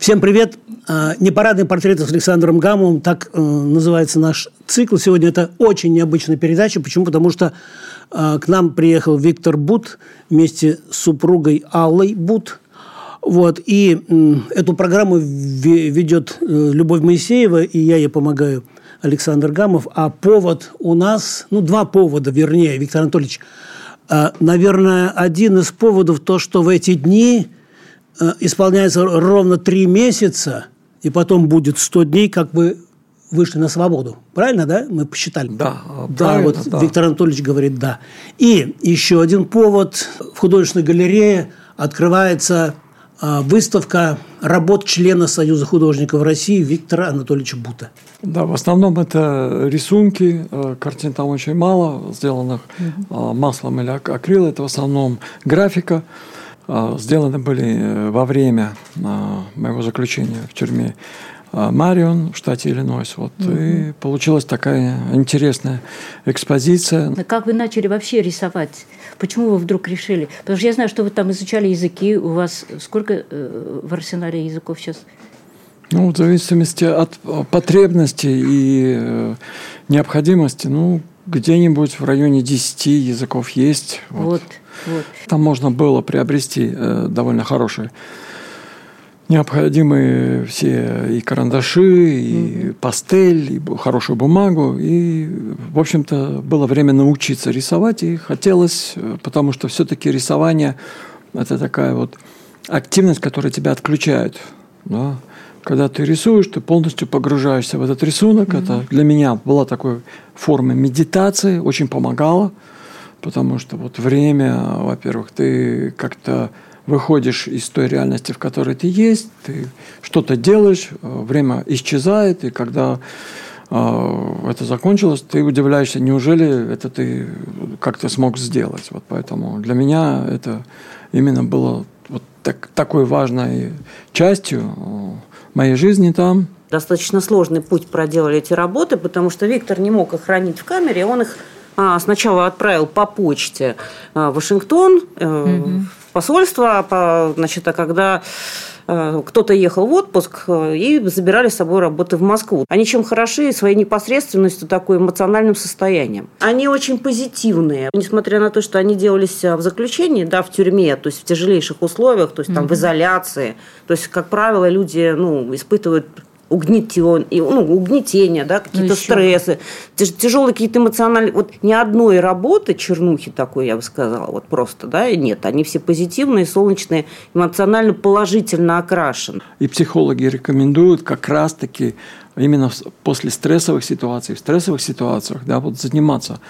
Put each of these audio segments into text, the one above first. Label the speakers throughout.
Speaker 1: Всем привет! А, Непарадные портреты с Александром Гамовым, так э, называется наш цикл. Сегодня это очень необычная передача. Почему? Потому что э, к нам приехал Виктор Бут вместе с супругой Аллой Бут. Вот. И эту программу ведет э, Любовь Моисеева, и я ей помогаю, Александр Гамов. А повод у нас, ну, два повода, вернее, Виктор Анатольевич. Э, наверное, один из поводов то, что в эти дни исполняется ровно три месяца, и потом будет 100 дней, как бы вышли на свободу. Правильно, да? Мы посчитали.
Speaker 2: Да,
Speaker 1: да вот да. Виктор Анатольевич говорит «да». И еще один повод. В художественной галерее открывается э, выставка работ члена Союза художников России Виктора Анатольевича Бута.
Speaker 2: Да, в основном это рисунки, э, картин там очень мало, сделанных угу. маслом или акрил. Это в основном графика. А, сделаны были э, во время а, моего заключения в тюрьме а, Марион в штате Иллинойс. Вот, угу. И получилась такая интересная экспозиция.
Speaker 3: Как вы начали вообще рисовать? Почему вы вдруг решили? Потому что я знаю, что вы там изучали языки. У вас сколько э, в арсенале языков сейчас?
Speaker 2: Ну, в зависимости от потребностей и э, необходимости, ну, где-нибудь в районе 10 языков есть.
Speaker 3: Вот. вот. Вот.
Speaker 2: Там можно было приобрести э, довольно хорошие необходимые все и карандаши, и угу. пастель, и хорошую бумагу. И, в общем-то, было время научиться рисовать, и хотелось, э, потому что все-таки рисование – это такая вот активность, которая тебя отключает. Да? Когда ты рисуешь, ты полностью погружаешься в этот рисунок. Угу. Это для меня была такой формой медитации, очень помогало потому что вот время, во-первых, ты как-то выходишь из той реальности, в которой ты есть, ты что-то делаешь, время исчезает, и когда э, это закончилось, ты удивляешься, неужели это ты как-то смог сделать. Вот поэтому для меня это именно было вот так, такой важной частью моей жизни там.
Speaker 4: Достаточно сложный путь проделали эти работы, потому что Виктор не мог их хранить в камере, он их сначала отправил по почте а, в Вашингтон, угу. в посольство, значит, а когда э, кто-то ехал в отпуск э, и забирали с собой работы в Москву. Они чем хороши своей непосредственностью, такой эмоциональным состоянием. Они очень позитивные. Несмотря на то, что они делались в заключении, да, в тюрьме, то есть в тяжелейших условиях, то есть там mm в изоляции. То есть, как правило, люди ну, испытывают угнетен, ну, угнетение, да, какие-то ну, стрессы, тяжелые какие-то эмоциональные. Вот ни одной работы чернухи такой, я бы сказала, вот просто, да, нет. Они все позитивные, солнечные, эмоционально положительно окрашены.
Speaker 2: И психологи рекомендуют как раз-таки именно после стрессовых ситуаций, в стрессовых ситуациях, да, вот заниматься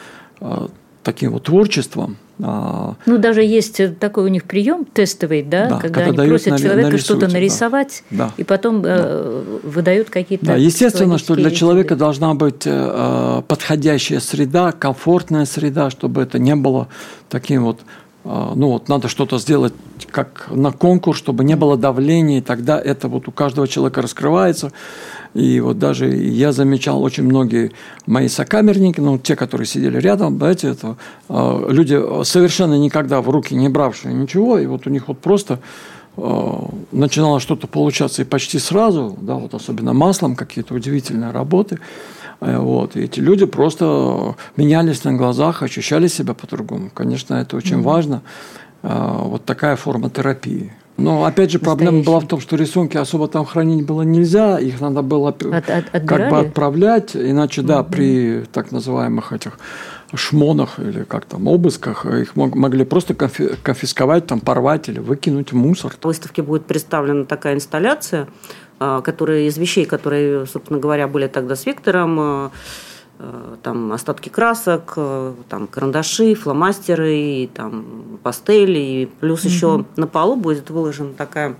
Speaker 2: а, таким вот творчеством.
Speaker 3: А, ну, даже есть такой у них прием тестовый, да, да когда, когда они просят человека что-то нарисовать, да. и потом да. э, выдают какие-то.
Speaker 2: Да, естественно, что для человека должна быть э, подходящая среда, комфортная среда, чтобы это не было таким вот ну вот надо что-то сделать как на конкурс, чтобы не было давления, и тогда это вот у каждого человека раскрывается. И вот даже я замечал очень многие мои сокамерники, ну, те, которые сидели рядом, знаете, это а, люди совершенно никогда в руки не бравшие ничего, и вот у них вот просто а, начинало что-то получаться и почти сразу, да, вот особенно маслом какие-то удивительные работы. Э, вот. И эти люди просто менялись на глазах, ощущали себя по-другому. Конечно, это очень mm-hmm. важно. Э, вот такая форма терапии. Но опять же проблема была в том, что рисунки особо там хранить было нельзя, их надо было от, от, как бы отправлять, иначе да, mm-hmm. при так называемых этих шмонах или как там обысках их мог, могли просто конфи, конфисковать, там порвать или выкинуть в мусор.
Speaker 4: В выставке будет представлена такая инсталляция, а, которые из вещей, которые, собственно говоря, были тогда с Виктором, а, там остатки красок, там карандаши, фломастеры, там пастели, и плюс mm-hmm. еще на полу будет выложена такая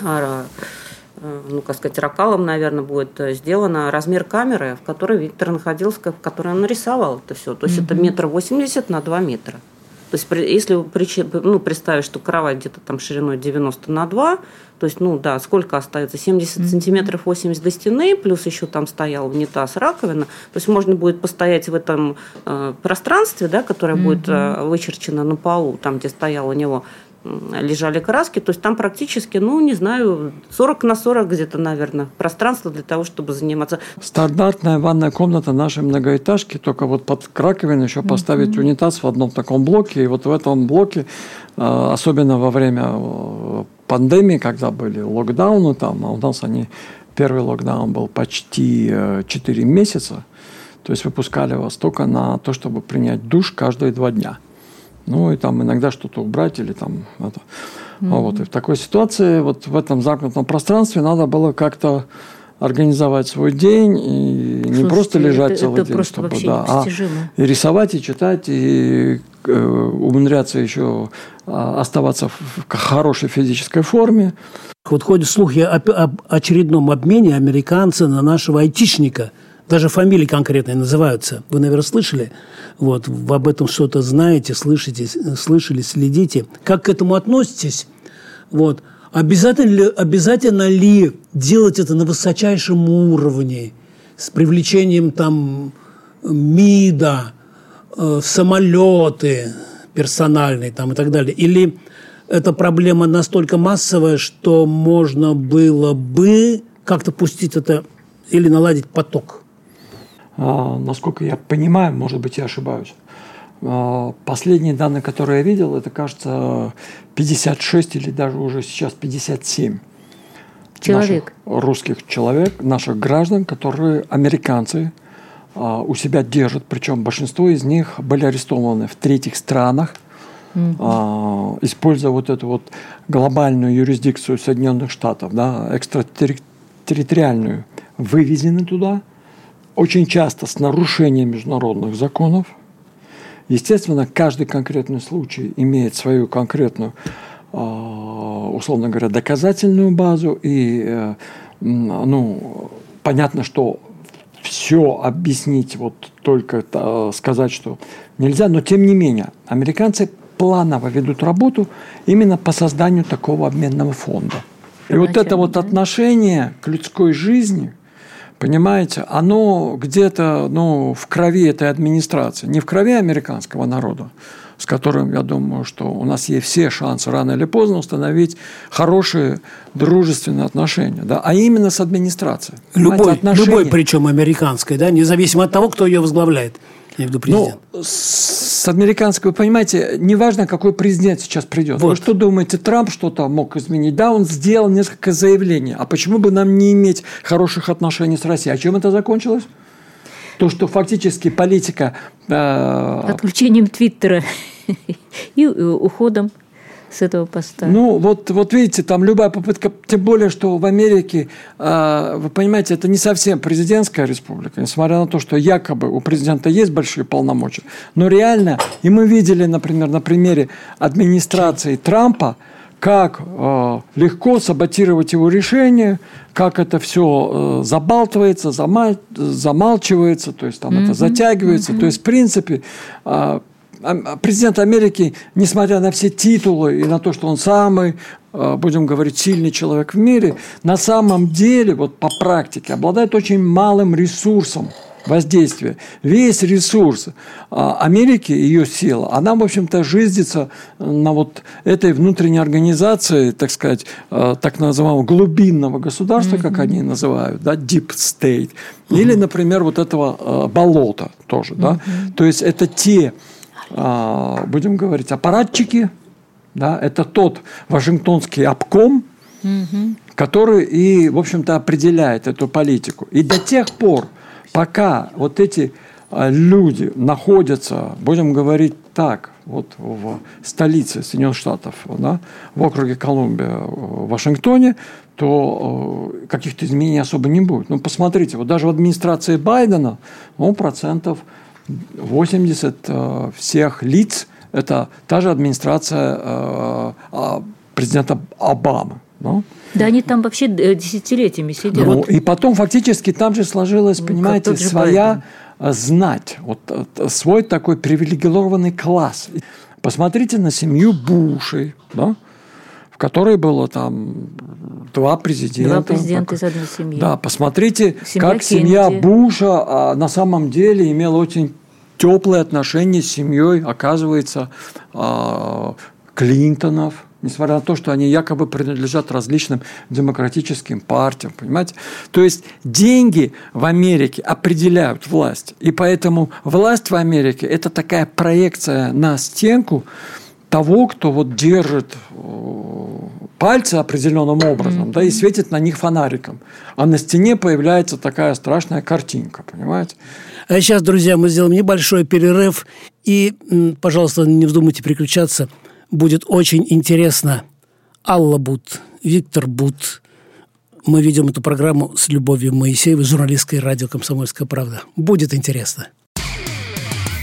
Speaker 4: ну, как сказать, ракалом, наверное, будет сделано размер камеры, в которой Виктор находился, в которой он нарисовал это все. То есть mm-hmm. это метр восемьдесят на два метра. То есть, если ну, представить, что кровать где-то там шириной 90 на 2, то есть, ну да, сколько остается? 70 mm-hmm. сантиметров 80 до стены, плюс еще там стоял унитаз, раковина. То есть можно будет постоять в этом э, пространстве, да, которое mm-hmm. будет э, вычерчено на полу, там, где стоял у него лежали краски, то есть там практически, ну, не знаю, 40 на 40 где-то, наверное, пространство для того, чтобы заниматься.
Speaker 2: Стандартная ванная комната нашей многоэтажки, только вот под раковину еще поставить mm-hmm. унитаз в одном таком блоке, и вот в этом блоке, а, особенно во время э, пандемии, когда были локдауны там, а у нас они, первый локдаун был почти 4 э, месяца, то есть выпускали вас только на то, чтобы принять душ каждые два дня – ну и там иногда что-то убрать или там это. Mm-hmm. Вот. И в такой ситуации, вот в этом замкнутом пространстве надо было как-то организовать свой день и Слушайте, не просто лежать это, целый это день, просто чтобы, да, а и рисовать, и читать, и э, умудряться еще а, оставаться в хорошей физической форме.
Speaker 1: Вот ходят слухи об, об очередном обмене американца на нашего айтишника – даже фамилии конкретные называются. Вы, наверное, слышали? Вот, вы об этом что-то знаете, слышите, слышали, следите. Как к этому относитесь? Вот. Обязательно ли, обязательно ли делать это на высочайшем уровне, с привлечением там МИДа, э, самолеты персональные там и так далее? Или эта проблема настолько массовая, что можно было бы как-то пустить это или наладить поток?
Speaker 2: А, насколько я понимаю, может быть, я ошибаюсь. А, последние данные, которые я видел, это, кажется, 56 или даже уже сейчас 57
Speaker 3: человек.
Speaker 2: Наших русских человек, наших граждан, которые американцы а, у себя держат. Причем большинство из них были арестованы в третьих странах, угу. используя вот эту вот глобальную юрисдикцию Соединенных Штатов, да, экстратерриториальную, вывезены туда – очень часто с нарушением международных законов. Естественно, каждый конкретный случай имеет свою конкретную, а, условно говоря, доказательную базу. И э, ну, понятно, что все объяснить, вот только это, сказать, что нельзя, но тем не менее, американцы планово ведут работу именно по созданию такого обменного фонда. И вот это вот отношение к людской жизни – Понимаете, оно где-то ну, в крови этой администрации, не в крови американского народа, с которым, я думаю, что у нас есть все шансы рано или поздно установить хорошие дружественные отношения, да, а именно с администрацией.
Speaker 1: Любой, любой причем американской, да, независимо от того, кто ее возглавляет я
Speaker 2: имею в виду президент. Ну, с американского, вы понимаете, неважно, какой президент сейчас придет. Вот. Вы что думаете, Трамп что-то мог изменить? Да, он сделал несколько заявлений. А почему бы нам не иметь хороших отношений с Россией? А чем это закончилось? То, что фактически политика...
Speaker 3: Э... Отключением Твиттера и э, уходом с этого поста.
Speaker 2: Ну, вот, вот видите, там любая попытка, тем более, что в Америке, э, вы понимаете, это не совсем президентская республика, несмотря на то, что якобы у президента есть большие полномочия. Но реально, и мы видели, например, на примере администрации Трампа, как э, легко саботировать его решение, как это все э, забалтывается, замал, замалчивается, то есть там mm-hmm. это затягивается. Mm-hmm. То есть, в принципе, э, президент Америки, несмотря на все титулы и на то, что он самый, э, будем говорить, сильный человек в мире, на самом деле, вот по практике, обладает очень малым ресурсом воздействия. Весь ресурс а, Америки, ее сила, она, в общем-то, жиздится на вот этой внутренней организации, так сказать, так называемого глубинного государства, mm-hmm. как они называют, да, deep state, mm-hmm. или, например, вот этого болота тоже, mm-hmm. да. То есть это те а, будем говорить, аппаратчики, да, это тот Вашингтонский обком, угу. который и, в общем-то, определяет эту политику. И до тех пор, пока вот эти а, люди находятся, будем говорить так вот в столице Соединенных Штатов, да, в округе Колумбия, в Вашингтоне, то э, каких-то изменений особо не будет. Ну, посмотрите, вот даже в администрации Байдена, ну, процентов 80 э, всех лиц – это та же администрация э, а, президента Обамы.
Speaker 3: Ну? Да, они там вообще десятилетиями сидят.
Speaker 2: Ну, и потом фактически там же сложилась, ну, понимаете, своя Байден. знать, вот свой такой привилегированный класс. Посмотрите на семью Бушей, да? В которой было там два президента.
Speaker 3: Два президента из одной семьи.
Speaker 2: Да, посмотрите, семья как Кеннеди. семья Буша а, на самом деле имела очень теплые отношения с семьей, оказывается, а, Клинтонов, несмотря на то, что они якобы принадлежат различным демократическим партиям, понимаете? То есть деньги в Америке определяют власть, и поэтому власть в Америке – это такая проекция на стенку, того, кто вот держит э, пальцы определенным образом, да, и светит на них фонариком. А на стене появляется такая страшная картинка, понимаете?
Speaker 1: А сейчас, друзья, мы сделаем небольшой перерыв. И, пожалуйста, не вздумайте переключаться. Будет очень интересно. Алла Бут, Виктор Бут. Мы ведем эту программу с Любовью Моисеевой, журналисткой радио «Комсомольская правда». Будет интересно.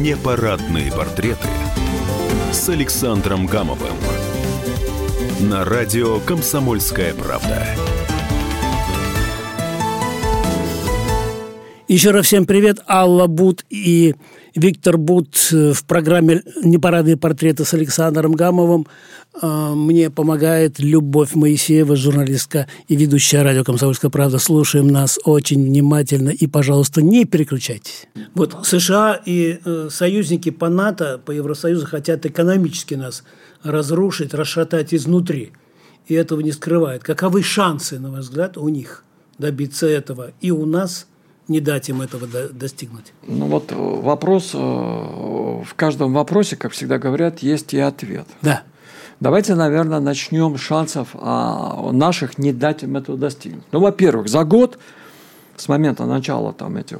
Speaker 5: Непарадные портреты с Александром Гамовым на радио «Комсомольская правда».
Speaker 1: Еще раз всем привет. Алла Бут и Виктор Бут в программе «Непарадные портреты» с Александром Гамовым. А, мне помогает Любовь Моисеева, журналистка и ведущая радио «Комсомольская правда». Слушаем нас очень внимательно и, пожалуйста, не переключайтесь. Вот США и э, союзники по НАТО, по Евросоюзу хотят экономически нас разрушить, расшатать изнутри. И этого не скрывают. Каковы шансы, на ваш взгляд, у них добиться этого и у нас – не дать им этого достигнуть?
Speaker 2: Ну вот э, вопрос, э, в каждом вопросе, как всегда говорят, есть и ответ.
Speaker 1: Да.
Speaker 2: Давайте, наверное, начнем с шансов а, наших не дать им этого достигнуть. Ну, во-первых, за год с момента начала там этих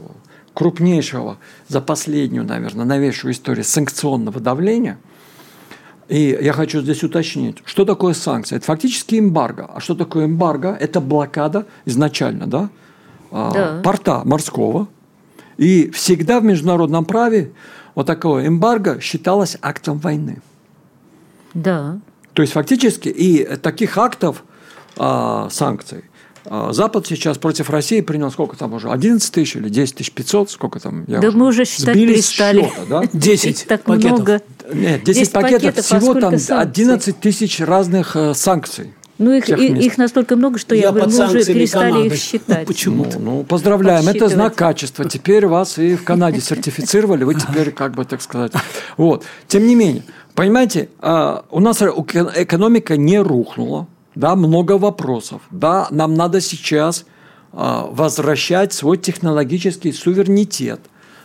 Speaker 2: крупнейшего за последнюю, наверное, новейшую историю санкционного давления. И я хочу здесь уточнить, что такое санкции? Это фактически эмбарго. А что такое эмбарго? Это блокада изначально, да? А, да. порта морского. И всегда в международном праве вот такое эмбарго считалось актом войны.
Speaker 3: Да.
Speaker 2: То есть фактически и таких актов а, санкций а, Запад сейчас против России принял сколько там уже? 11 тысяч или 10 тысяч 500? Сколько там?
Speaker 3: Я да уже мы уже считать перестали. Счета,
Speaker 1: да? 10
Speaker 3: так пакетов. много.
Speaker 2: Нет, 10, 10 пакетов. пакетов. Всего там санкций? 11 тысяч разных э, санкций.
Speaker 3: Ну, их, их настолько много, что я, я говорю, мы уже перестали Канады. их считать.
Speaker 2: Почему? Ну, ну, поздравляем, это знак качества. Теперь вас и в Канаде сертифицировали, вы теперь, как бы так сказать. Вот. Тем не менее, понимаете, а, у нас экономика не рухнула, да, много вопросов. Да, нам надо сейчас а, возвращать свой технологический суверенитет.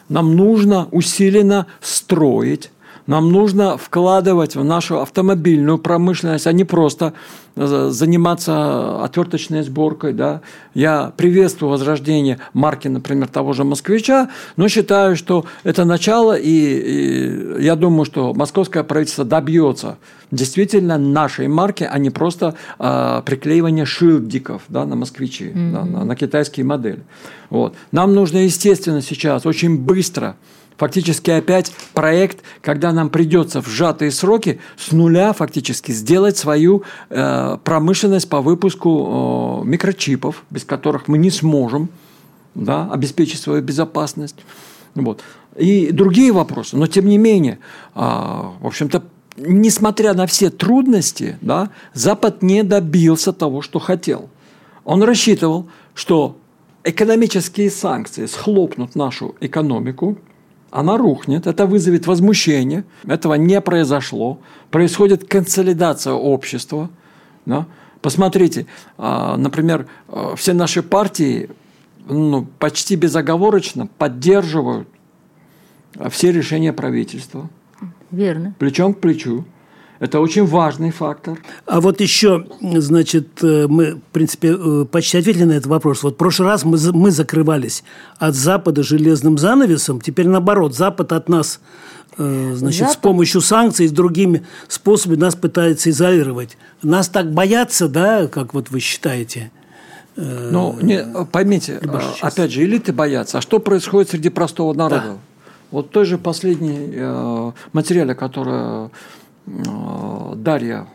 Speaker 2: Нам нужно усиленно строить нам нужно вкладывать в нашу автомобильную промышленность, а не просто э, заниматься отверточной сборкой. Да. Я приветствую возрождение марки, например, того же «Москвича», но считаю, что это начало, и, и я думаю, что московское правительство добьется действительно нашей марки, а не просто э, приклеивание шильдиков да, на «Москвичи», mm-hmm. да, на, на китайские модели. Вот. Нам нужно, естественно, сейчас очень быстро – Фактически опять проект, когда нам придется в сжатые сроки с нуля фактически сделать свою э, промышленность по выпуску э, микрочипов, без которых мы не сможем да, обеспечить свою безопасность. Вот. И другие вопросы. Но тем не менее, э, в общем-то, несмотря на все трудности, да, Запад не добился того, что хотел. Он рассчитывал, что экономические санкции схлопнут нашу экономику – она рухнет, это вызовет возмущение, этого не произошло, происходит консолидация общества. Да? Посмотрите, а, например, а, все наши партии ну, почти безоговорочно поддерживают все решения правительства.
Speaker 3: Верно.
Speaker 2: Плечом к плечу. Это очень важный фактор.
Speaker 1: А вот еще, значит, э, мы, в принципе, э, почти ответили на этот вопрос. Вот в прошлый раз мы, мы закрывались от Запада железным занавесом, теперь наоборот, Запад от нас, э, значит, Запад... с помощью санкций, с другими способами нас пытается изолировать. Нас так боятся, да, как вот вы считаете?
Speaker 2: Ну, не, поймите, опять же, элиты боятся. А что происходит среди простого народа? Да. Вот той же последний э, материале, который э, Дарья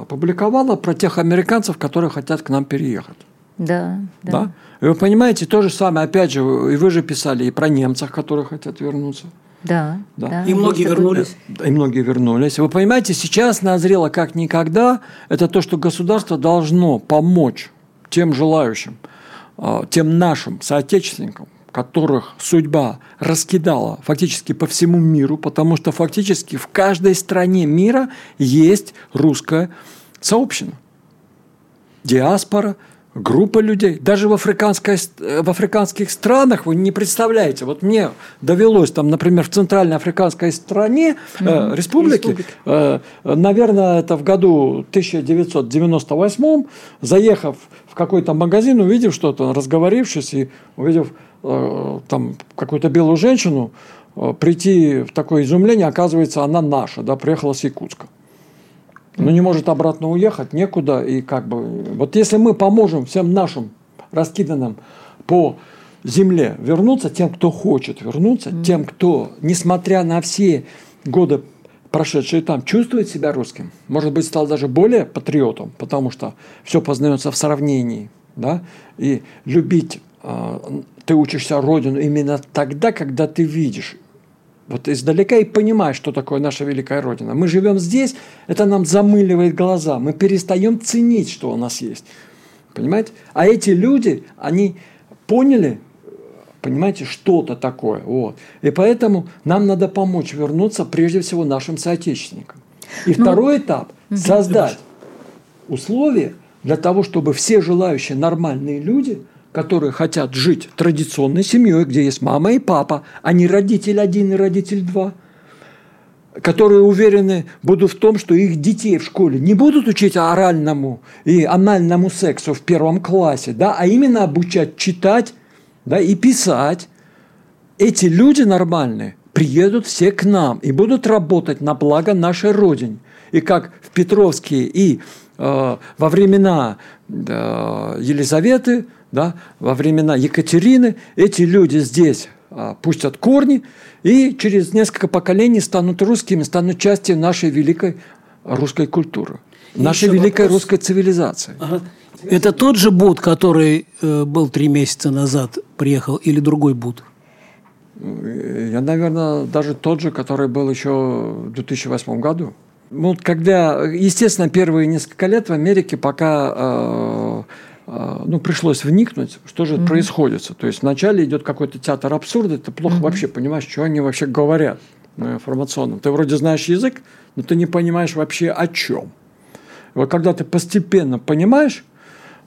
Speaker 2: опубликовала про тех американцев, которые хотят к нам переехать.
Speaker 3: Да, да. да?
Speaker 2: И вы понимаете, то же самое, опять же, и вы же писали и про немцев, которые хотят вернуться.
Speaker 3: Да, да. да.
Speaker 1: И многие вернулись.
Speaker 2: И многие вернулись. Вы понимаете, сейчас назрело как никогда, это то, что государство должно помочь тем желающим, э, тем нашим соотечественникам, которых судьба раскидала фактически по всему миру, потому что фактически в каждой стране мира есть русская сообщина. Диаспора, группа людей. Даже в, африканской, в африканских странах вы не представляете. Вот мне довелось там, например, в Центральной африканской стране, э, республике, э, наверное, это в году 1998, заехав в какой-то магазин, увидев что-то, разговорившись и увидев Э, там какую-то белую женщину, э, прийти в такое изумление, оказывается, она наша, да, приехала с Якутска. Но не может обратно уехать, некуда. И как бы, вот если мы поможем всем нашим раскиданным по земле вернуться, тем, кто хочет вернуться, mm. тем, кто, несмотря на все годы прошедшие там, чувствует себя русским, может быть, стал даже более патриотом, потому что все познается в сравнении, да, и любить э, ты учишься Родину именно тогда, когда ты видишь вот издалека и понимаешь, что такое наша великая Родина. Мы живем здесь, это нам замыливает глаза, мы перестаем ценить, что у нас есть. Понимаете? А эти люди, они поняли, понимаете, что-то такое. Вот. И поэтому нам надо помочь вернуться прежде всего нашим соотечественникам. И ну, второй этап – создать условия для того, чтобы все желающие нормальные люди – которые хотят жить традиционной семьей, где есть мама и папа, а не родитель один и родитель два, которые уверены будут в том, что их детей в школе не будут учить оральному и анальному сексу в первом классе, да, а именно обучать читать да, и писать. Эти люди нормальные приедут все к нам и будут работать на благо нашей Родине. И как в Петровске и э, во времена э, Елизаветы – да, во времена Екатерины эти люди здесь а, пустят корни и через несколько поколений станут русскими, станут частью нашей великой русской культуры, и нашей великой вопрос. русской цивилизации. Ага.
Speaker 1: Это тот же Буд, который э, был три месяца назад, приехал, или другой Буд?
Speaker 2: Я, наверное, даже тот же, который был еще в 2008 году. Ну, когда, естественно, первые несколько лет в Америке, пока э, ну, пришлось вникнуть, что же mm-hmm. происходит. То есть вначале идет какой-то театр абсурда, ты плохо mm-hmm. вообще понимаешь, что они вообще говорят на информационном. Ты вроде знаешь язык, но ты не понимаешь вообще о чем. И вот когда ты постепенно понимаешь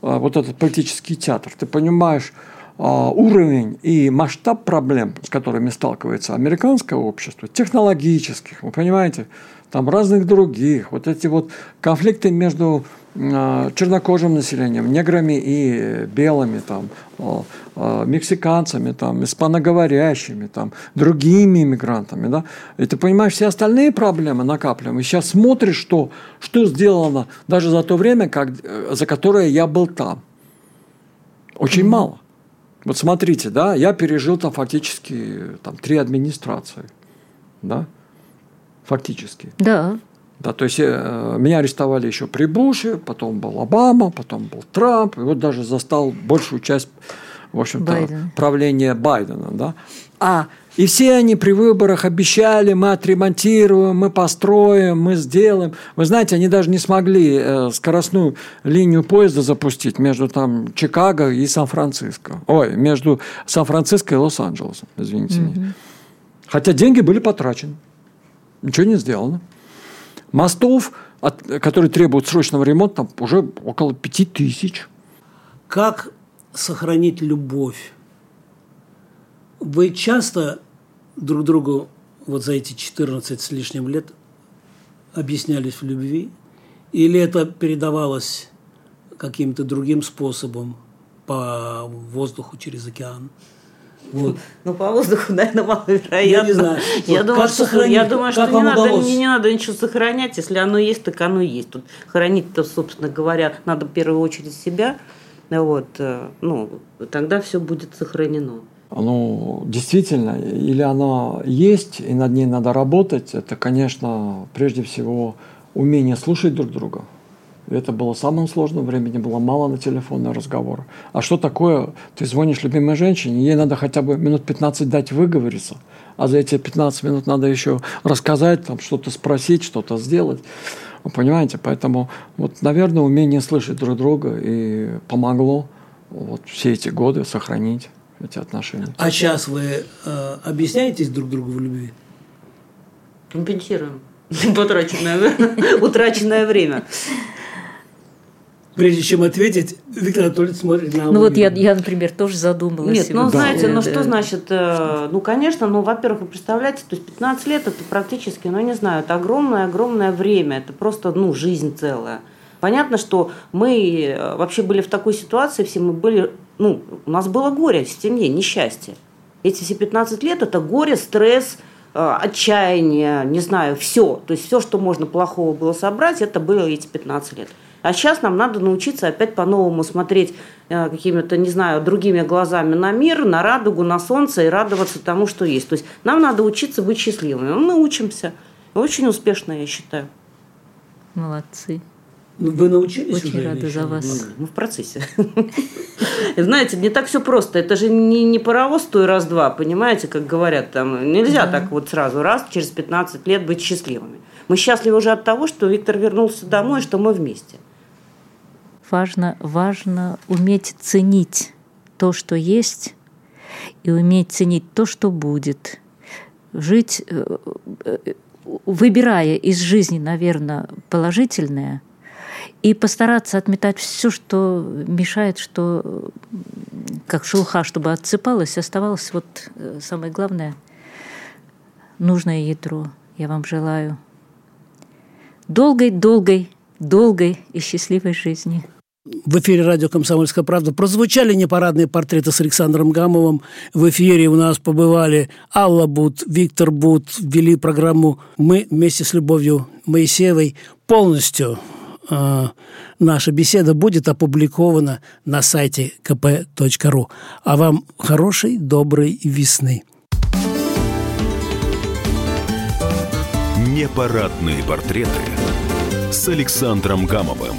Speaker 2: а, вот этот политический театр, ты понимаешь а, уровень и масштаб проблем, с которыми сталкивается американское общество, технологических, вы понимаете, там разных других, вот эти вот конфликты между а, чернокожим населением, неграми и белыми, там, а, а, мексиканцами, там, испаноговорящими, там, другими иммигрантами. Да? И ты понимаешь, все остальные проблемы накапливаем. И сейчас смотришь, что, что сделано даже за то время, как, э, за которое я был там. Очень мало. Вот смотрите, да, я пережил там фактически там, три администрации. Да? Фактически.
Speaker 3: Да.
Speaker 2: Да, то есть э, меня арестовали еще при Буше, потом был Обама, потом был Трамп, и вот даже застал большую часть, в общем-то, Байден. правления Байдена. Да? А и все они при выборах обещали, мы отремонтируем, мы построим, мы сделаем. Вы знаете, они даже не смогли э, скоростную линию поезда запустить между там Чикаго и Сан-Франциско. Ой, между Сан-Франциско и Лос-Анджелесом, извините. Mm-hmm. Хотя деньги были потрачены. Ничего не сделано. Мостов, от, которые требуют срочного ремонта, уже около пяти тысяч.
Speaker 1: Как сохранить любовь? Вы часто друг другу вот за эти 14 с лишним лет объяснялись в любви? Или это передавалось каким-то другим способом по воздуху через океан?
Speaker 4: Вот. Ну, по воздуху, наверное, маловероятно. Я не знаю. Я вот думаю, что, я думаю, что не, надо, не, не надо ничего сохранять. Если оно есть, так оно есть. Тут хранить-то, собственно говоря, надо в первую очередь себя. Вот, э, ну, тогда все будет сохранено.
Speaker 2: Ну, действительно, или оно есть, и над ней надо работать, это, конечно, прежде всего умение слушать друг друга. Это было самым сложным, времени было мало на телефонный разговор. А что такое? Ты звонишь любимой женщине, ей надо хотя бы минут 15 дать выговориться, а за эти 15 минут надо еще рассказать, там, что-то спросить, что-то сделать. Вы понимаете? Поэтому, вот, наверное, умение слышать друг друга и помогло вот, все эти годы сохранить эти отношения.
Speaker 1: А сейчас вы э, объясняетесь друг другу в любви?
Speaker 4: Компенсируем потраченное, утраченное время.
Speaker 1: Прежде чем ответить, Виктор Анатольевич смотрит на
Speaker 3: Ну вот я, я, например, тоже задумалась.
Speaker 4: Нет, ну знаете, ну что значит, э, ну конечно, ну во-первых, вы представляете, то есть 15 лет это практически, ну я не знаю, это огромное-огромное время, это просто, ну, жизнь целая. Понятно, что мы э, вообще были в такой ситуации, все мы были, ну, у нас было горе в семье, несчастье. Эти все 15 лет это горе, стресс, э, отчаяние, не знаю, все. То есть все, что можно плохого было собрать, это было эти 15 лет. А сейчас нам надо научиться опять по-новому смотреть э, какими-то, не знаю, другими глазами на мир, на радугу, на солнце и радоваться тому, что есть. То есть нам надо учиться быть счастливыми. Мы учимся. Очень успешно, я считаю.
Speaker 3: Молодцы.
Speaker 1: Ну, вы научились
Speaker 3: Очень
Speaker 1: уже
Speaker 3: рада за вас.
Speaker 4: Ну, ну, в процессе. Знаете, не так все просто. Это же не, не паровоз той раз-два, понимаете, как говорят там. Нельзя так вот сразу раз, через 15 лет быть счастливыми. Мы счастливы уже от того, что Виктор вернулся домой, что мы вместе
Speaker 3: важно, важно уметь ценить то, что есть, и уметь ценить то, что будет. Жить, э, э, выбирая из жизни, наверное, положительное, и постараться отметать все, что мешает, что как шелуха, чтобы отсыпалось, оставалось вот э, самое главное, нужное ядро. Я вам желаю долгой, долгой, долгой и счастливой жизни.
Speaker 1: В эфире радио «Комсомольская правда» прозвучали непарадные портреты с Александром Гамовым. В эфире у нас побывали Алла Бут, Виктор Бут. Вели программу «Мы» вместе с Любовью Моисеевой. Полностью э, наша беседа будет опубликована на сайте kp.ru. А вам хорошей, доброй весны.
Speaker 5: Непарадные портреты с Александром Гамовым.